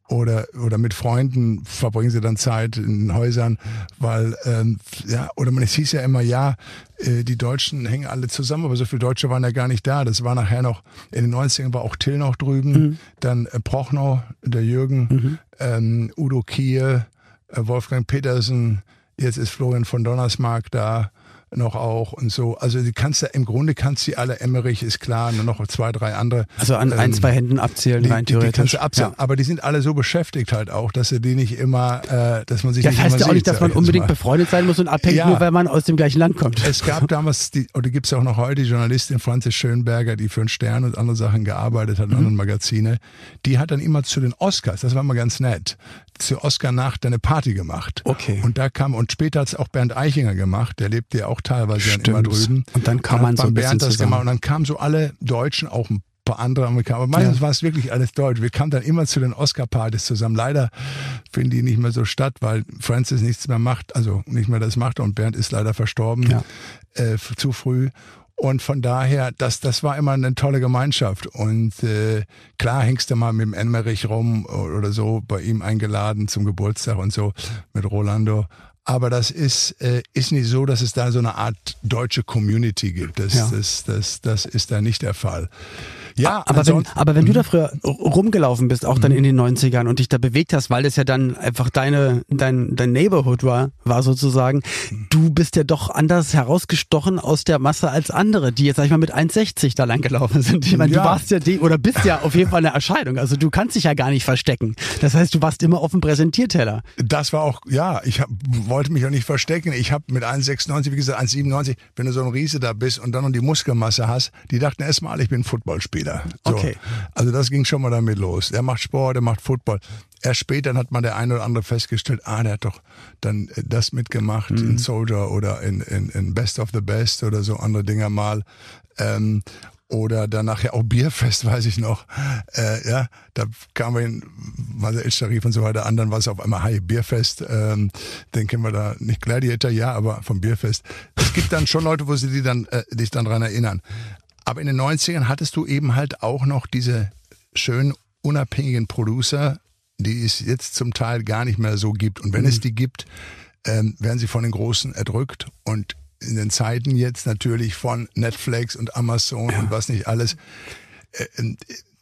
oder oder mit Freunden verbringen sie dann Zeit in Häusern, weil ähm, ja oder man es hieß ja immer ja äh, die Deutschen hängen alle zusammen, aber so viele Deutsche waren ja gar nicht da. Das war nachher noch in den 90ern war auch Till noch drüben, mhm. dann äh, Prochnow, der Jürgen, mhm. ähm, Udo Kiel, äh, Wolfgang Petersen, jetzt ist Florian von Donnersmarck da noch auch und so. Also die kannst du im Grunde kannst du alle, Emmerich ist klar, nur noch zwei, drei andere. Also an ähm, ein, zwei Händen abzählen, die, rein theoretisch. Die kannst du abzählen. Ja. Aber die sind alle so beschäftigt halt auch, dass sie die nicht immer, äh, dass man sich das nicht heißt immer ja auch sieht, nicht, dass man unbedingt befreundet sein muss und abhängt, ja. nur weil man aus dem gleichen Land kommt. Es gab damals, die, oder gibt es auch noch heute, die Journalistin Franzis Schönberger, die für einen Stern und andere Sachen gearbeitet hat, in mhm. anderen Magazine, die hat dann immer zu den Oscars, das war immer ganz nett, zur Oscar-Nacht eine Party gemacht. Okay. Und da kam, und später hat es auch Bernd Eichinger gemacht, der lebte ja auch teilweise Stimmt. immer drüben. Und dann kam man so ein Bernd das gemacht und dann kamen so alle Deutschen, auch ein paar andere Amerikaner, aber meistens ja. war es wirklich alles Deutsch. Wir kamen dann immer zu den Oscar-Partys zusammen. Leider finden die nicht mehr so statt, weil Francis nichts mehr macht, also nicht mehr das macht und Bernd ist leider verstorben ja. äh, zu früh. Und von daher, das, das war immer eine tolle Gemeinschaft. Und äh, klar hängst du mal mit dem Emmerich rum oder so, bei ihm eingeladen zum Geburtstag und so mit Rolando. Aber das ist, äh, ist nicht so, dass es da so eine Art deutsche Community gibt. Das, ja. das, das, das ist da nicht der Fall. Ja, aber wenn, aber wenn du da früher rumgelaufen bist, auch dann mhm. in den 90ern und dich da bewegt hast, weil das ja dann einfach deine, dein, dein Neighborhood war, war sozusagen, mhm. du bist ja doch anders herausgestochen aus der Masse als andere, die jetzt, sag ich mal, mit 1,60 da lang gelaufen sind. Ich meine, ja. du warst ja die, oder bist ja auf jeden Fall eine Erscheinung. Also du kannst dich ja gar nicht verstecken. Das heißt, du warst immer auf dem Präsentierteller. Das war auch, ja, ich hab, wollte mich auch nicht verstecken. Ich habe mit 1,96, wie gesagt, 1,97, wenn du so ein Riese da bist und dann noch die Muskelmasse hast, die dachten erstmal, ich bin Footballspieler. Spieler. So. Okay. Also das ging schon mal damit los. Er macht Sport, er macht Football. Erst später hat man der eine oder andere festgestellt, ah, der hat doch dann äh, das mitgemacht mhm. in Soldier oder in, in, in Best of the Best oder so andere Dinger mal. Ähm, oder dann nachher auch Bierfest, weiß ich noch. Äh, ja, da kamen wir in El Sharif und so weiter an, dann war es auf einmal Hi, Bierfest. Ähm, den kennen wir da nicht Gladiator, ja, aber vom Bierfest. Es gibt dann schon Leute, wo sie die dann, äh, dich dann dran erinnern. Aber in den 90ern hattest du eben halt auch noch diese schönen unabhängigen Producer, die es jetzt zum Teil gar nicht mehr so gibt. Und wenn mhm. es die gibt, ähm, werden sie von den Großen erdrückt. Und in den Zeiten jetzt natürlich von Netflix und Amazon ja. und was nicht alles. Äh,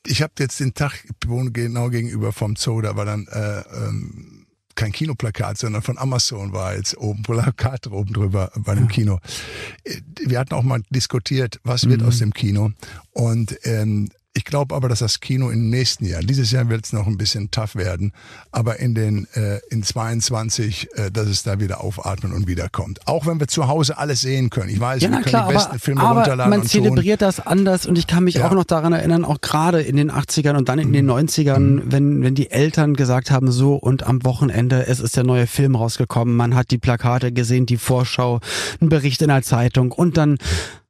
ich habe jetzt den Tag genau gegenüber vom Zoo, da war dann äh, ähm, kein Kinoplakat, sondern von Amazon war jetzt oben Plakat oben drüber bei dem Kino. Äh, wir hatten auch mal diskutiert, was wird mhm. aus dem Kino und ähm, ich glaube aber, dass das Kino im nächsten Jahr, dieses Jahr wird es noch ein bisschen tough werden, aber in den äh, in 22, äh, dass es da wieder aufatmen und wiederkommt. Auch wenn wir zu Hause alles sehen können. Ich weiß, ja, wir können klar, die besten aber, Filme aber runterladen man und zelebriert tun. das anders und ich kann mich Ja. auch noch daran erinnern, auch gerade in den 80ern und dann in den 90ern, Mhm. wenn, wenn die Eltern gesagt haben, so und am Wochenende, es ist der neue Film rausgekommen, man hat die Plakate gesehen, die Vorschau, ein Bericht in der Zeitung und dann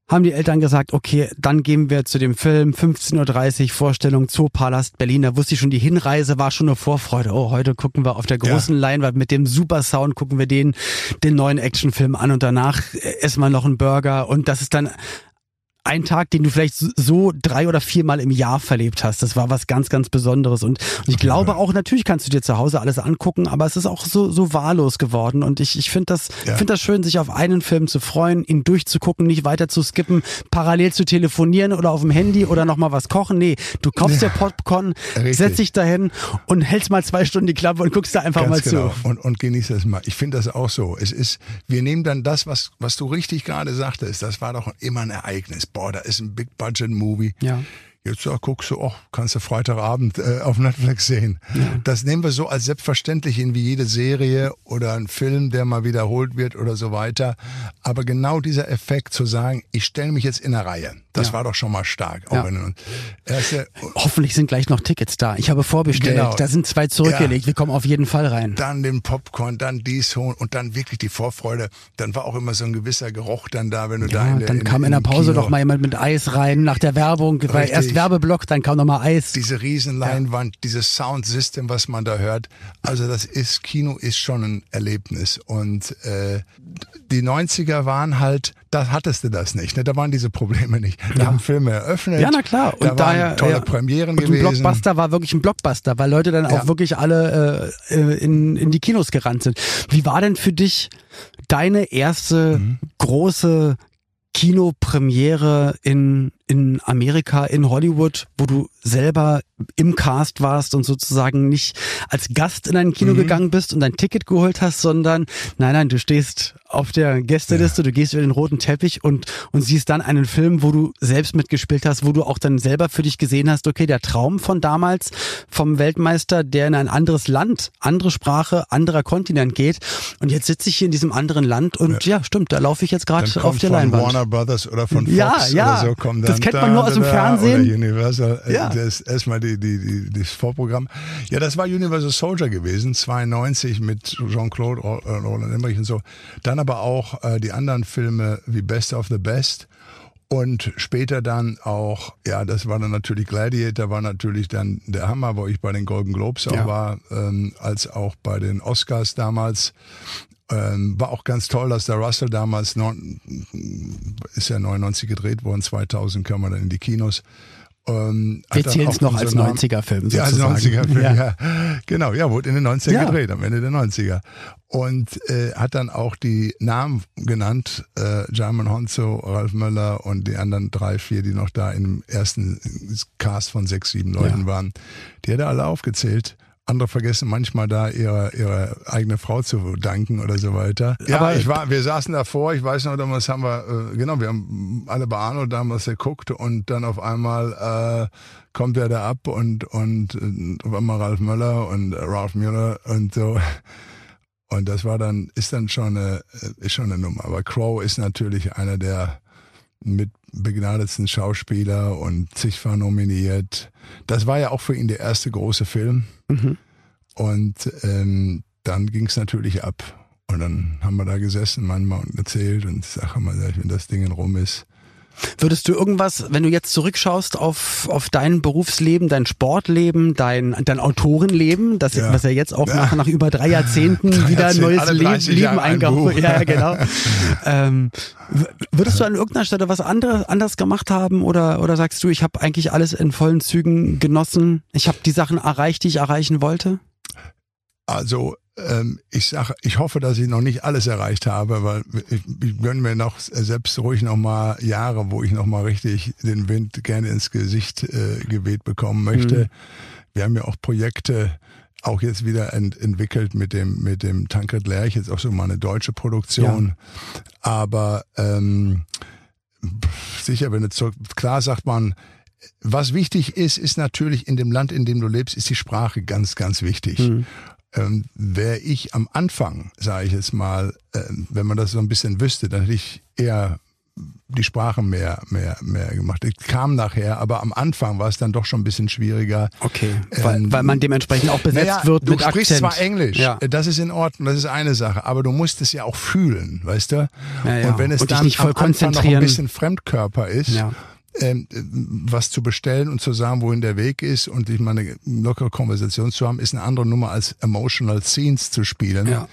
haben die Eltern gesagt, okay, dann gehen wir zu dem Film, 15.30 Uhr, Vorstellung Zoopalast Berlin. Da wusste ich schon, die Hinreise war schon eine Vorfreude. Oh, heute gucken wir auf der großen Leinwand mit dem Supersound, gucken wir den, den neuen Actionfilm an und danach äh, essen wir noch einen Burger und das ist dann ein Tag, den du vielleicht so drei oder viermal im Jahr verlebt hast. Das war was ganz, ganz Besonderes. Und, ich glaube auch, natürlich kannst du dir zu Hause alles angucken, aber es ist auch so, so wahllos geworden. Und ich, ich finde das, Ja. finde das schön, sich auf einen Film zu freuen, ihn durchzugucken, nicht weiter zu skippen, parallel zu telefonieren oder auf dem Handy oder nochmal was kochen. Nee, du kaufst dir Popcorn, Richtig. setzt dich dahin und hältst mal zwei Stunden die Klappe und guckst da einfach Ganz mal genau. zu. Und, und genieß das mal. Ich finde das auch so. Es ist, wir nehmen dann das, was, was du richtig gerade sagtest. Das war doch immer ein Ereignis. Boah, da ist ein Big Budget Movie. Ja. Jetzt ja, guckst du, oh, kannst du Freitagabend äh, auf Netflix sehen. Das nehmen wir so als selbstverständlich hin wie jede Serie oder ein Film, der mal wiederholt wird oder so weiter. Aber genau dieser Effekt zu sagen, ich stelle mich jetzt in eine Reihe, das Ja. war doch schon mal stark. Ja. erste, Hoffentlich sind gleich noch Tickets da. Ich habe vorbestellt. Genau. Da sind zwei zurückgelegt. Ja. Wir kommen auf jeden Fall rein. dann den Popcorn, dann dies und dann wirklich die Vorfreude. Dann war auch immer so ein gewisser Geruch dann da, wenn du da in der, dann kam in der im Pause Kino- doch mal jemand mit Eis rein nach der Werbung, weil erst Werbeblock, dann kam noch mal Eis. diese Riesenleinwand, dieses Soundsystem, was man da hört. Also das ist, Kino ist schon ein Erlebnis. Und äh, die 90er waren halt, da hattest du das nicht. Ne? Da waren diese Probleme nicht. Da haben Filme eröffnet. Ja, na klar. Da Und waren daher tolle ja. Premieren und gewesen. ein Blockbuster war wirklich ein Blockbuster, weil Leute dann auch Ja. wirklich alle äh, äh, in, in die Kinos gerannt sind. Wie war denn für dich deine erste Mhm. große Kinopremiere in, in Amerika, in Hollywood, wo du selber im Cast warst und sozusagen nicht als Gast in ein Mhm. Kino gegangen bist und dein Ticket geholt hast, sondern nein, nein, du stehst auf der Gästeliste, du gehst über den roten Teppich und, und siehst dann einen Film, wo du selbst mitgespielt hast, wo du auch dann selber für dich gesehen hast, okay, der Traum von damals vom Weltmeister, der in ein anderes Land, andere Sprache, anderer Kontinent geht und jetzt sitze ich hier in diesem anderen Land und ja, stimmt, da laufe ich jetzt gerade dann auf der Leinwand. Warner Brothers oder von Fox Ja, ja. oder so kommt Das kennt man nur aus dem Fernsehen. Oder Universal, äh, Ja. das ist erstmal die, die, die, das Vorprogramm. Ja, das war Universal Soldier gewesen, 92 mit Jean-Claude äh, Roland Emmerich und so. Dann aber auch äh, die anderen Filme wie Best of the Best. Und später dann auch, ja, das war dann natürlich Gladiator, war natürlich dann der Hammer, wo ich bei den Golden Globes auch Ja. war, ähm, als auch bei den Oscars damals. Ähm, war auch ganz toll, dass der Russell damals, neun, ist ja 99 gedreht worden, 2000 kam er dann in die Kinos. Ähm, Wir zählen es noch als unseren Namen- 90er-Film ja, als sozusagen. 90er-Film, Ja. ja. Genau, ja, wurde in den 90er Ja. gedreht, am Ende der 90er. Und äh, hat dann auch die Namen genannt, äh, Jarman Honzo, Ralf Möller und die anderen drei, vier, die noch da im ersten Cast von sechs, sieben Leuten Ja. waren. Die hat er alle aufgezählt. Andere vergessen manchmal da ihre, ihre eigene Frau zu danken oder so weiter. Ja, Aber- ich war, wir saßen davor, ich weiß noch, damals haben wir, äh, genau, wir haben alle bei Arno damals geguckt und dann auf einmal äh, kommt er da ab und, und äh, auf einmal Ralf Möller und äh, Ralph Müller und so. Und das war dann, ist dann schon eine, äh, ist schon eine Nummer. Aber Crow ist natürlich einer der mit begnadetsten Schauspieler und zigfach nominiert. Das war ja auch für ihn der erste große Film. Mhm. Und ähm, dann ging es natürlich ab. Und dann haben wir da gesessen manchmal und erzählt und ich sage immer, wenn das Ding rum ist. Würdest du irgendwas, wenn du jetzt zurückschaust auf, auf dein Berufsleben, dein Sportleben, dein, dein Autorenleben, das, Ja. was ja jetzt auch Ja. nach, nach über drei Jahrzehnten Drei wieder ein Jahrzehnte, neues Leben, 30 Leben Jahre ein eingeholt. Buch. Ja, genau. ähm, würdest du an irgendeiner Stelle was anderes, anders gemacht haben oder, oder sagst du, ich habe eigentlich alles in vollen Zügen genossen, ich habe die Sachen erreicht, die ich erreichen wollte? Also ich sage, ich hoffe, dass ich noch nicht alles erreicht habe, weil ich, ich gönne mir noch selbst ruhig noch mal Jahre, wo ich noch mal richtig den Wind gerne ins Gesicht äh, geweht bekommen möchte. Mhm. Wir haben ja auch Projekte, auch jetzt wieder ent entwickelt mit dem mit dem Tankred Lerch, jetzt auch so mal eine deutsche Produktion. Ja. Aber ähm, sicher, wenn zurück, klar sagt man, was wichtig ist, ist natürlich in dem Land, in dem du lebst, ist die Sprache ganz, ganz wichtig. Mhm. Ähm, Wäre ich am Anfang, sage ich jetzt mal, äh, wenn man das so ein bisschen wüsste, dann hätte ich eher die Sprache mehr, mehr, mehr gemacht. Ich kam nachher, aber am Anfang war es dann doch schon ein bisschen schwieriger. Okay, weil, ähm, weil man dementsprechend auch besetzt naja, wird du mit sprichst Akzent. zwar Englisch, ja. das ist in Ordnung, das ist eine Sache, aber du musst es ja auch fühlen, weißt du? Ja, ja. Und wenn es Und dann am Anfang noch ein bisschen Fremdkörper ist, ja ähm, was zu bestellen und zu sagen, wohin der Weg ist und ich meine lockere Konversation zu haben, ist eine andere Nummer als emotional scenes zu spielen. Ja.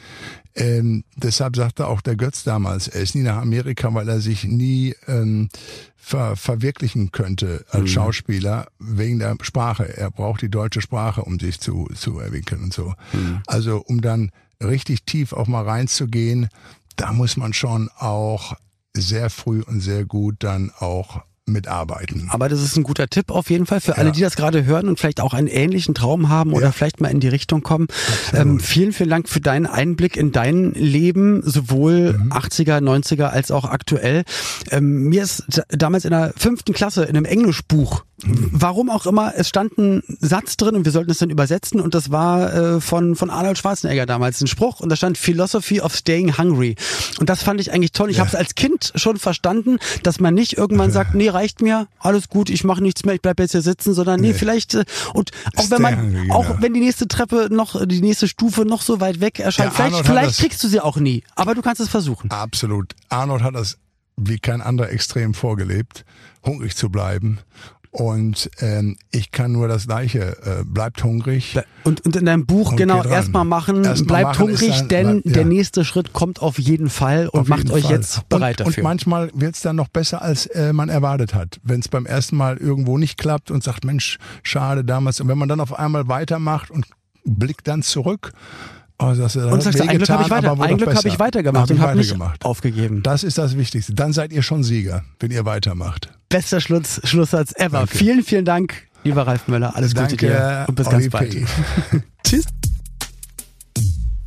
Ähm, deshalb sagte auch der Götz damals, er ist nie nach Amerika, weil er sich nie ähm, ver verwirklichen könnte als mhm. Schauspieler wegen der Sprache. Er braucht die deutsche Sprache, um sich zu, zu entwickeln und so. Mhm. Also um dann richtig tief auch mal reinzugehen, da muss man schon auch sehr früh und sehr gut dann auch mitarbeiten. Aber das ist ein guter Tipp auf jeden Fall für alle, die das gerade hören und vielleicht auch einen ähnlichen Traum haben oder ja. vielleicht mal in die Richtung kommen. Ähm, vielen, vielen Dank für deinen Einblick in dein Leben, sowohl mhm. 80er, 90er als auch aktuell. Ähm, mir ist damals in der fünften Klasse in einem Englischbuch Warum auch immer, es stand ein Satz drin und wir sollten es dann übersetzen und das war äh, von, von Arnold Schwarzenegger damals ein Spruch und da stand Philosophy of Staying Hungry. Und das fand ich eigentlich toll. Ich ja. habe es als Kind schon verstanden, dass man nicht irgendwann sagt, nee, reicht mir, alles gut, ich mache nichts mehr, ich bleib jetzt hier sitzen, sondern nee, nee. vielleicht äh, und auch Stay wenn man hungry, genau. auch wenn die nächste Treppe noch die nächste Stufe noch so weit weg erscheint, ja, vielleicht vielleicht kriegst du sie auch nie, aber du kannst es versuchen. Absolut. Arnold hat das wie kein anderer extrem vorgelebt, hungrig zu bleiben und ähm, ich kann nur das Gleiche. Äh, bleibt hungrig. Und, und in deinem Buch genau erstmal machen, erst bleibt machen hungrig, dann, denn ja. der nächste Schritt kommt auf jeden Fall und macht euch Fall. jetzt bereit und, dafür. Und manchmal wird's dann noch besser, als äh, man erwartet hat. Wenn es beim ersten Mal irgendwo nicht klappt und sagt, Mensch, schade damals. Und wenn man dann auf einmal weitermacht und blickt dann zurück, Oh, das, das und sagst, ein Glück habe ich, weiter, ein Glück hab ich weitergemacht und habe nicht aufgegeben. Das ist das Wichtigste. Dann seid ihr schon Sieger, wenn ihr weitermacht. Bester Schluss, Schlusssatz ever. Danke. Vielen, vielen Dank, lieber Ralf Möller. Alles Danke, Gute dir und bis ganz bald. Tschüss.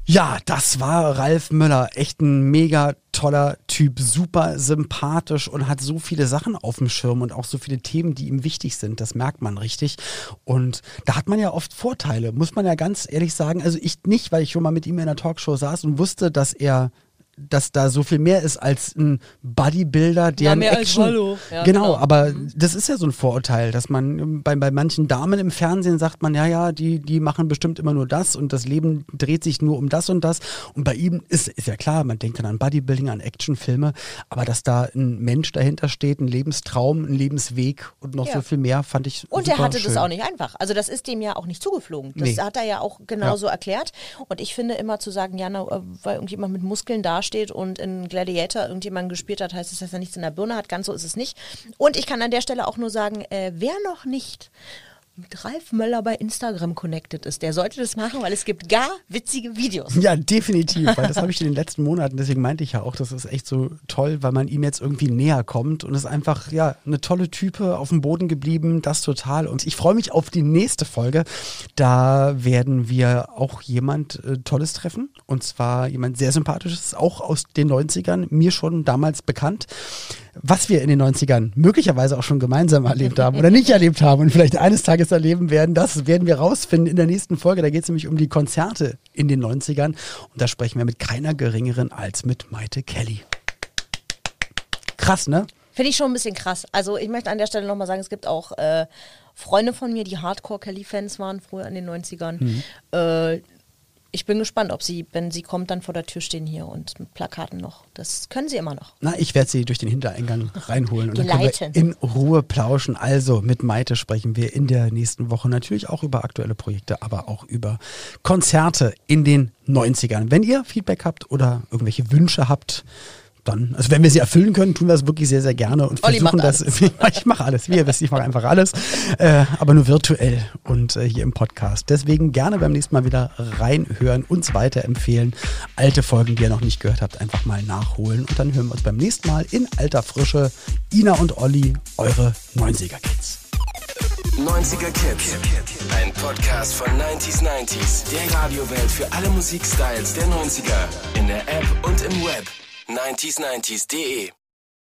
Ja, das war Ralf Möller. Echt ein mega toller Typ, super sympathisch und hat so viele Sachen auf dem Schirm und auch so viele Themen, die ihm wichtig sind. Das merkt man richtig. Und da hat man ja oft Vorteile, muss man ja ganz ehrlich sagen. Also ich nicht, weil ich schon mal mit ihm in einer Talkshow saß und wusste, dass er dass da so viel mehr ist als ein Bodybuilder, der ja, mehr Action. Als Rollo. Ja, genau, genau, aber mhm. das ist ja so ein Vorurteil, dass man bei, bei manchen Damen im Fernsehen sagt man, ja, ja, die, die machen bestimmt immer nur das und das Leben dreht sich nur um das und das. Und bei ihm ist, ist ja klar, man denkt dann an Bodybuilding, an Actionfilme, aber dass da ein Mensch dahinter steht, ein Lebenstraum, ein Lebensweg und noch ja. so viel mehr, fand ich. Und er hatte schön. das auch nicht einfach. Also das ist dem ja auch nicht zugeflogen. Das nee. hat er ja auch genauso erklärt. Und ich finde immer zu sagen, ja, na, weil irgendjemand mit Muskeln da dasteht und in Gladiator irgendjemand gespielt hat, heißt das, dass er nichts in der Birne hat. Ganz so ist es nicht. Und ich kann an der Stelle auch nur sagen, äh, wer noch nicht mit Ralf Möller bei Instagram connected ist. Der sollte das machen, weil es gibt gar witzige Videos. Ja, definitiv, weil das habe ich in den letzten Monaten, deswegen meinte ich ja auch, das ist echt so toll, weil man ihm jetzt irgendwie näher kommt und ist einfach, ja, eine tolle Type auf dem Boden geblieben, das total. Und ich freue mich auf die nächste Folge. Da werden wir auch jemand äh, Tolles treffen und zwar jemand sehr sympathisches, auch aus den 90ern, mir schon damals bekannt was wir in den 90ern möglicherweise auch schon gemeinsam erlebt haben oder nicht erlebt haben und vielleicht eines Tages erleben werden, das werden wir rausfinden in der nächsten Folge. Da geht es nämlich um die Konzerte in den 90ern und da sprechen wir mit keiner geringeren als mit Maite Kelly. Krass, ne? Finde ich schon ein bisschen krass. Also ich möchte an der Stelle nochmal sagen, es gibt auch äh, Freunde von mir, die Hardcore-Kelly-Fans waren früher in den 90ern. Mhm. Äh, ich bin gespannt, ob sie, wenn sie kommt, dann vor der Tür stehen hier und mit Plakaten noch. Das können sie immer noch. Na, ich werde sie durch den Hintereingang reinholen und dann können wir in Ruhe plauschen. Also mit Maite sprechen wir in der nächsten Woche natürlich auch über aktuelle Projekte, aber auch über Konzerte in den 90ern. Wenn ihr Feedback habt oder irgendwelche Wünsche habt, dann, also wenn wir sie erfüllen können, tun wir das wirklich sehr, sehr gerne und Olli versuchen das. ich mache alles, wie ihr wisst, ich mache einfach alles, äh, aber nur virtuell und äh, hier im Podcast. Deswegen gerne beim nächsten Mal wieder reinhören, uns weiterempfehlen, alte Folgen, die ihr noch nicht gehört habt, einfach mal nachholen und dann hören wir uns beim nächsten Mal in alter Frische. Ina und Olli, eure 90er Kids. 90er Kids. Ein Podcast von 90s 90s. Der Radiowelt für alle Musikstyles der 90er. In der App und im Web. 90s90s.de